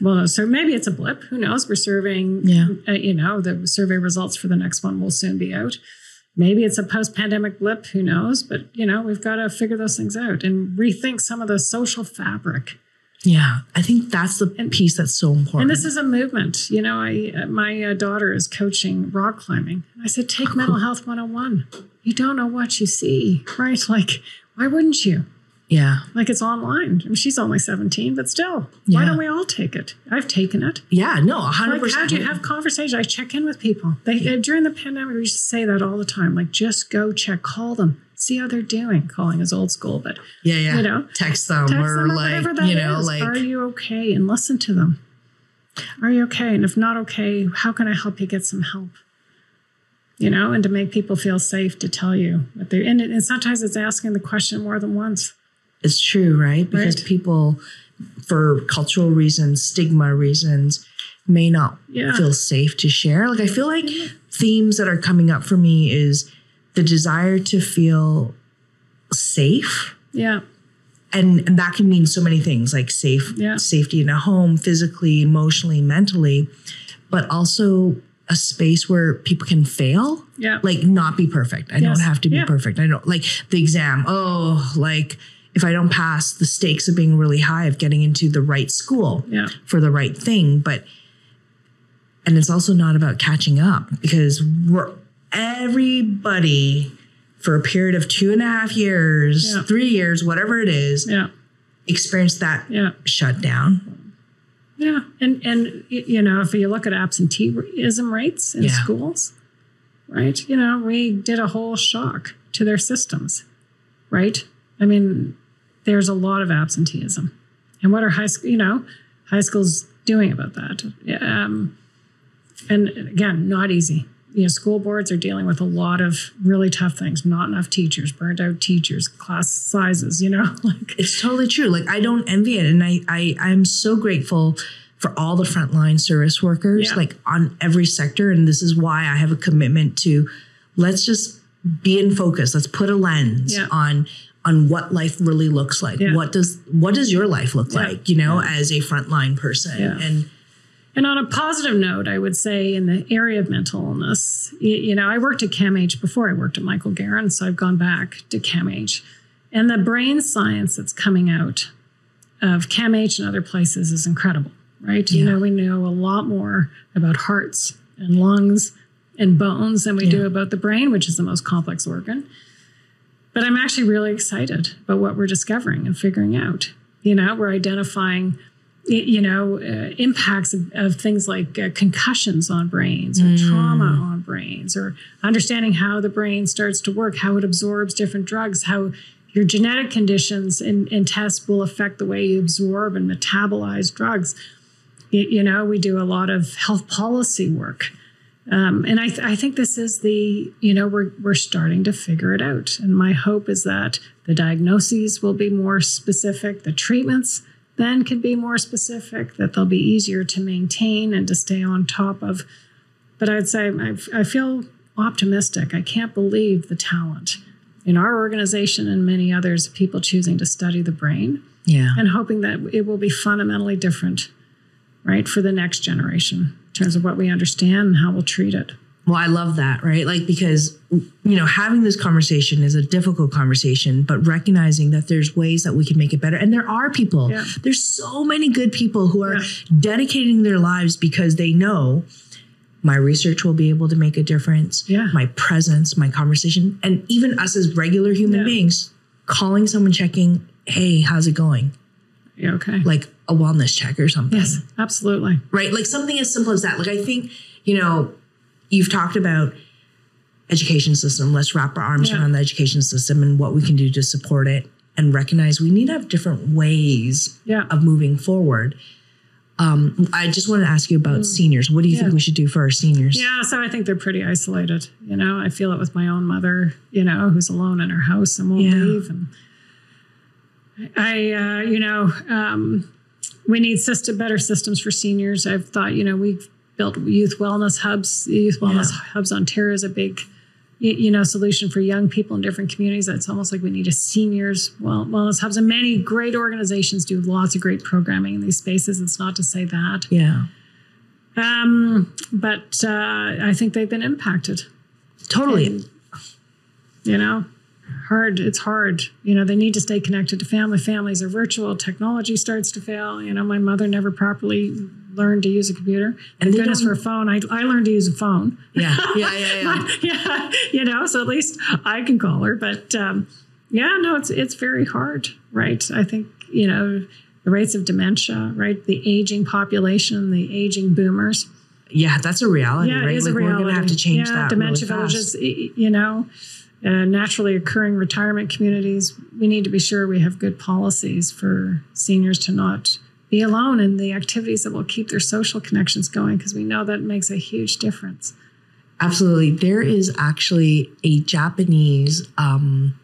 Well, so maybe it's a blip. Who knows? We're serving, Yeah. uh, you know, the survey results for the next one will soon be out. Maybe it's a post pandemic blip. Who knows? But, you know, we've got to figure those things out and rethink some of the social fabric. Yeah. I think that's the piece that's so important. And this is a movement. You know, I uh, my uh, daughter is coaching rock climbing. I said, take mental health 101. You don't know what you see, right? Like, why wouldn't you? Yeah. Like it's online. I mean, she's only 17, but still, why don't we all take it? I've taken it. Yeah. No, 100%. Like, how do you have conversations? I check in with people. They uh, during the pandemic, we used to say that all the time. Like, just go check, call them, see how they're doing. Calling is old school, but yeah. Yeah. you know, text them text or them like, whatever that you know, is. like, are you okay? And listen to them. Are you okay? And if not okay, how can I help you get some help? You know, and to make people feel safe to tell you what they and, it, and sometimes it's asking the question more than once. It's true, right? Because Right. people, for cultural reasons, stigma reasons, may not Yeah. feel safe to share. Like I feel like themes that are coming up for me is the desire to feel safe. Yeah, And, and that can mean so many things like safe Yeah. safety in a home physically emotionally mentally but also a space where people can fail yeah, like not be perfect. I Yes. don't have to be Yeah. perfect. I don't like the exam. Oh, like if I don't pass, the stakes of being really high of getting into the right school yeah, for the right thing. But and it's also not about catching up because we're everybody for a period of two and a half years, Yeah. three years, whatever it is, yeah, experienced that yeah. shutdown. Yeah, and and you know, if you look at absenteeism rates in Yeah. schools, right? You know, we did a whole shock to their systems, right? I mean, there's a lot of absenteeism, and what are high school? You know, high schools doing about that? Um, and again, not easy. You know, school boards are dealing with a lot of really tough things. Not enough teachers, burned out teachers, class sizes. You know, like It's totally true. Like I don't envy it, and I I I'm so grateful for all the frontline service workers, Yeah. like on every sector, and this is why I have a commitment to let's just be in focus. Let's put a lens Yeah. on on what life really looks like. Yeah. What does what does your life look Yeah. like? You know, as a frontline person, Yeah. and And on a positive note, I would say in the area of mental illness, you, you know, I worked at CAMH before I worked at Michael Garron, so I've gone back to CAMH. And the brain science that's coming out of CAMH and other places is incredible, right? You know, we know a lot more about hearts and lungs and bones than we do about the brain, which is the most complex organ. But I'm actually really excited about what we're discovering and figuring out. You know, we're identifying you know, uh, impacts of, of things like uh, concussions on brains or trauma on brains, or understanding how the brain starts to work, how it absorbs different drugs, how your genetic conditions and, and tests will affect the way you absorb and metabolize drugs. Y- You, know, we do a lot of health policy work. Um, and I, th- I think this is the, you know, we're, we're starting to figure it out. And my hope is that the diagnoses will be more specific, the treatments then can be more specific, that they'll be easier to maintain and to stay on top of. But I'd say I, I feel optimistic. I can't believe the talent in our organization and many others, people choosing to study the brain yeah, and hoping that it will be fundamentally different, right, for the next generation in terms of what we understand and how we'll treat it. Well, I love that, right? Like, because, you know, having this conversation is a difficult conversation, but recognizing that there's ways that we can make it better. And there are people, Yeah. there's so many good people who are Yeah. dedicating their lives because they know my research will be able to make a difference. Yeah. My presence, my conversation, and even us as regular human Yeah. beings, calling someone, checking, hey, how's it going? Yeah, okay. Like a wellness check or something yes, absolutely. right? Like something as simple as that. Like I think, you know, you've talked about education system. Let's wrap our arms Yeah. around the education system and what we can do to support it and recognize we need to have different ways Yeah. of moving forward. Um, I just want to ask you about seniors. What do you think Mm. We should do for our seniors? Yeah, so I think they're pretty isolated. You know, I feel it with my own mother, you know, who's alone in her house and won't Yeah. leave. And I, uh, you know, um, we need system better systems for seniors. I've thought, you know, we've built youth wellness hubs. Youth wellness yeah. hubs Ontario is a big, you know, solution for young people in different communities. It's almost like we need a seniors well, wellness hubs, and many great organizations do lots of great programming in these spaces. It's not to say that, yeah, um, but uh, I think they've been impacted. Totally. And, you know, hard. It's hard. You know, they need to stay connected to family. Families are virtual. Technology starts to fail. You know, my mother never properly learned to use a computer. And goodness for a phone. I, I learned to use a phone. Yeah, yeah, yeah, yeah. yeah, you know, so at least I can call her. But um, yeah, no, it's it's very hard, right? I think you know the rates of dementia, right? The aging population, the aging boomers. Yeah, that's a reality, yeah, right? It is like a reality. We're going to have to change yeah, that. Dementia really villages, you know, uh, naturally occurring retirement communities. We need to be sure we have good policies for seniors to not be alone in the activities that will keep their social connections going because we know that makes a huge difference. Absolutely. There is actually a Japanese um,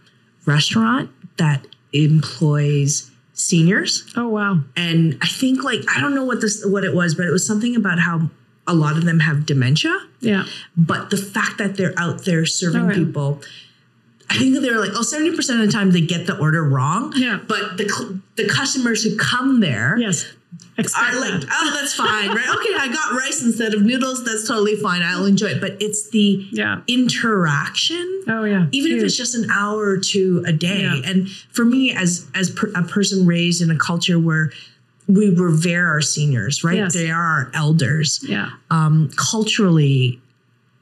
restaurant that employs seniors. Oh wow. And I think like I don't know what this what it was, but it was something about how a lot of them have dementia. Yeah. But the fact that they're out there serving oh, yeah. people I think they're like, oh, 70% of the time they get the order wrong. Yeah. But the the customers who come there yes. are like, that. oh, that's fine, right? Okay, I got rice instead of noodles. That's totally fine. I'll enjoy it. But it's the yeah. interaction. Oh yeah. Even Huge. if it's just an hour or two a day. Yeah. And for me, as as per, a person raised in a culture where we revere our seniors, right? Yes. They are our elders. Yeah. Um, culturally,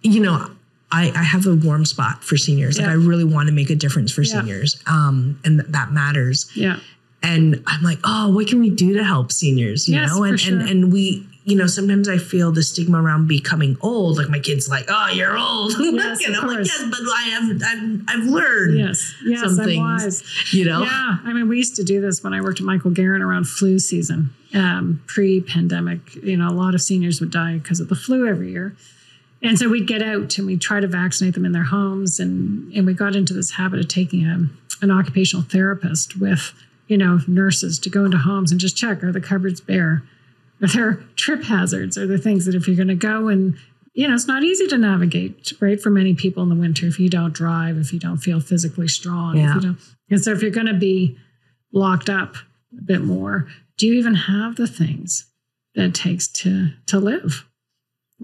you know, I, I have a warm spot for seniors. Yeah. Like I really want to make a difference for yeah. seniors. Um, and th- that matters. Yeah. And I'm like, oh, what can we do to help seniors? You yes, know, and, sure. and and we, you know, sometimes I feel the stigma around becoming old. Like my kids, like, oh, you're old. Yes, and I'm like, yes, but I have, I've, I've learned. Yes, yes, some I'm things, wise. You know. Yeah, I mean, we used to do this when I worked at Michael Garron around flu season, um, pre-pandemic. You know, a lot of seniors would die because of the flu every year. And so we'd get out and we'd try to vaccinate them in their homes. And, and we got into this habit of taking a, an occupational therapist with, you know, nurses to go into homes and just check are the cupboards bare? Are there trip hazards? Are there things that if you're going to go and, you know, it's not easy to navigate, right? For many people in the winter, if you don't drive, if you don't feel physically strong. Yeah. And so if you're going to be locked up a bit more, do you even have the things that it takes to to live?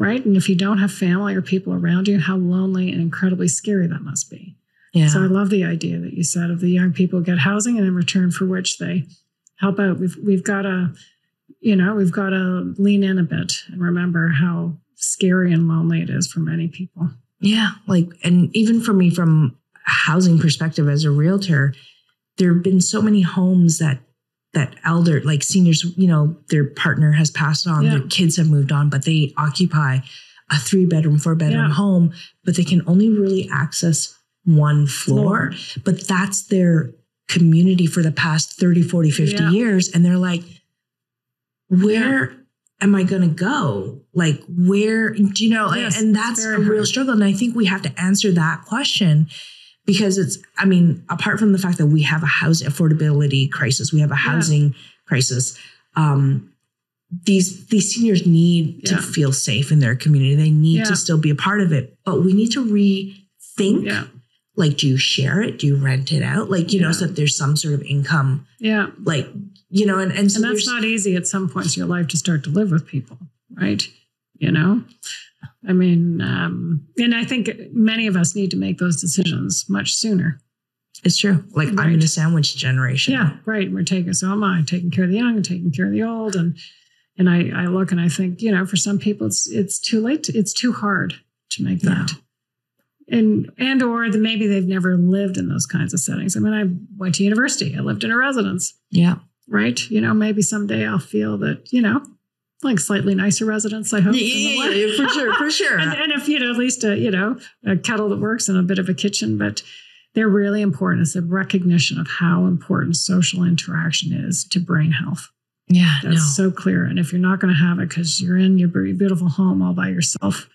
Right? And if you don't have family or people around you, how lonely and incredibly scary that must be. Yeah. So I love the idea that you said of the young people get housing and in return for which they help out. We've we've got to, you know, we've got to lean in a bit and remember how scary and lonely it is for many people. Yeah, like and even for me from a housing perspective as a realtor, there have been so many homes that that elder like seniors you know their partner has passed on yeah. their kids have moved on but they occupy a three bedroom four bedroom yeah. home but they can only really access one floor, floor. but that's their community for the past 30 40 50 yeah. years and they're like where am i going to go like where do you know yes, and that's a real hard. struggle and i think we have to answer that question because it's i mean apart from the fact that we have a house affordability crisis we have a housing yeah. crisis um, these these seniors need yeah. to feel safe in their community. They need yeah. to still be a part of it. But we need to rethink like do you share it? Do you rent it out? Like you know so that there's some sort of income yeah. like you know and and, so and that's not easy at some points in your life to start to live with people right? You know I mean, um, and I think many of us need to make those decisions much sooner. It's true. Like right. I'm in a sandwich generation. Yeah, right. We're taking so am I taking care of the young and taking care of the old, and and I, I look and I think you know for some people it's it's too late. To, it's too hard to make that. Yeah. And and or the, maybe they've never lived in those kinds of settings. I mean, I went to university. I lived in a residence. Yeah. Right. You know, maybe someday I'll feel that you know like slightly nicer residents, I hope. Yeah, yeah, yeah, for sure, for sure. and, and, if you know, at least a you know a kettle that works and a bit of a kitchen, but they're really important. It's a recognition of how important social interaction is to brain health. Yeah, that's no. so clear. And if you're not going to have it because you're in your beautiful home all by yourself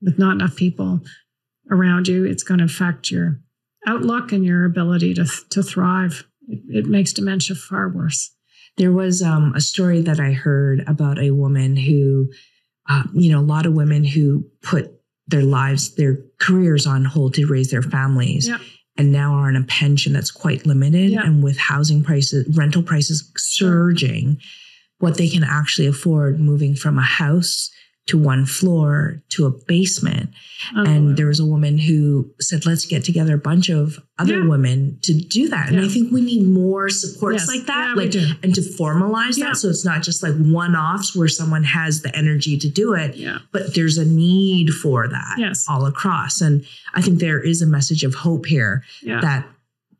with not enough people around you, it's going to affect your outlook and your ability to to thrive. It, it makes dementia far worse. There was um, a story that I heard about a woman who, uh, you know, a lot of women who put their lives, their careers on hold to raise their families. Yeah. And now are on a pension that's quite limited. And with housing prices, rental prices surging, what they can actually afford moving from a house to one floor to a basement. And there was a woman who said, let's get together a bunch of other Yeah. women to do that. And I think we need more supports Yes. like that. Yeah, like and to formalize Yeah. that. So it's not just like one offs where someone has the energy to do it, yeah. but there's a need for that Yes. all across. And I think there is a message of hope here Yeah. that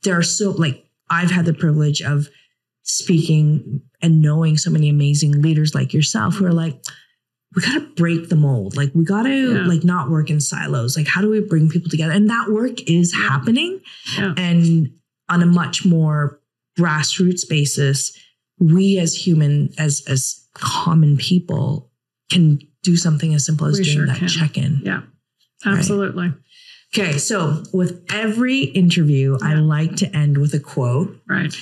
there are so like I've had the privilege of speaking and knowing so many amazing leaders like yourself who are like, we gotta break the mold. Like we gotta Yeah. like not work in silos. Like how do we bring people together? And that work is Yeah. happening Yeah. and on a much more grassroots basis, we as human, as as common people, can do something as simple as We doing sure that can. check-in. Yeah. Right. Absolutely. Okay, so with every interview, I like to end with a quote. Right.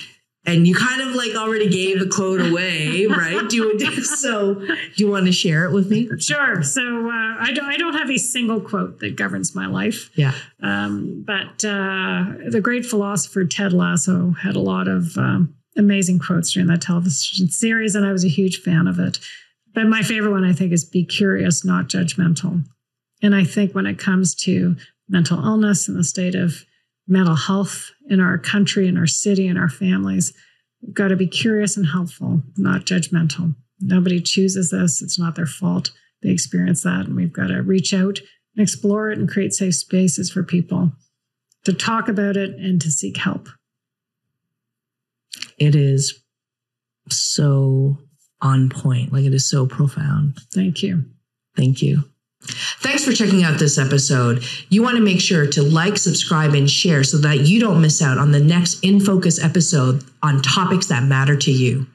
And you kind of like already gave the quote away, right? Do you, so do you want to share it with me? Sure. So uh, I don't. I don't have a single quote that governs my life. Yeah. Um, but uh, the great philosopher Ted Lasso had a lot of um, amazing quotes during that television series, and I was a huge fan of it. But my favorite one, I think, is "Be curious, not judgmental." And I think when it comes to mental illness and the state of mental health in our country, in our city, in our families, we've got to be curious and helpful, not judgmental. Nobody chooses this; it's not their fault. They experience that, and we've got to reach out and explore it and create safe spaces for people to talk about it and to seek help. It is so on point. Like it is so profound. Thank you. Thank you. Thanks for checking out this episode. You want to make sure to like, subscribe, and share so that you don't miss out on the next In Focus episode on topics that matter to you.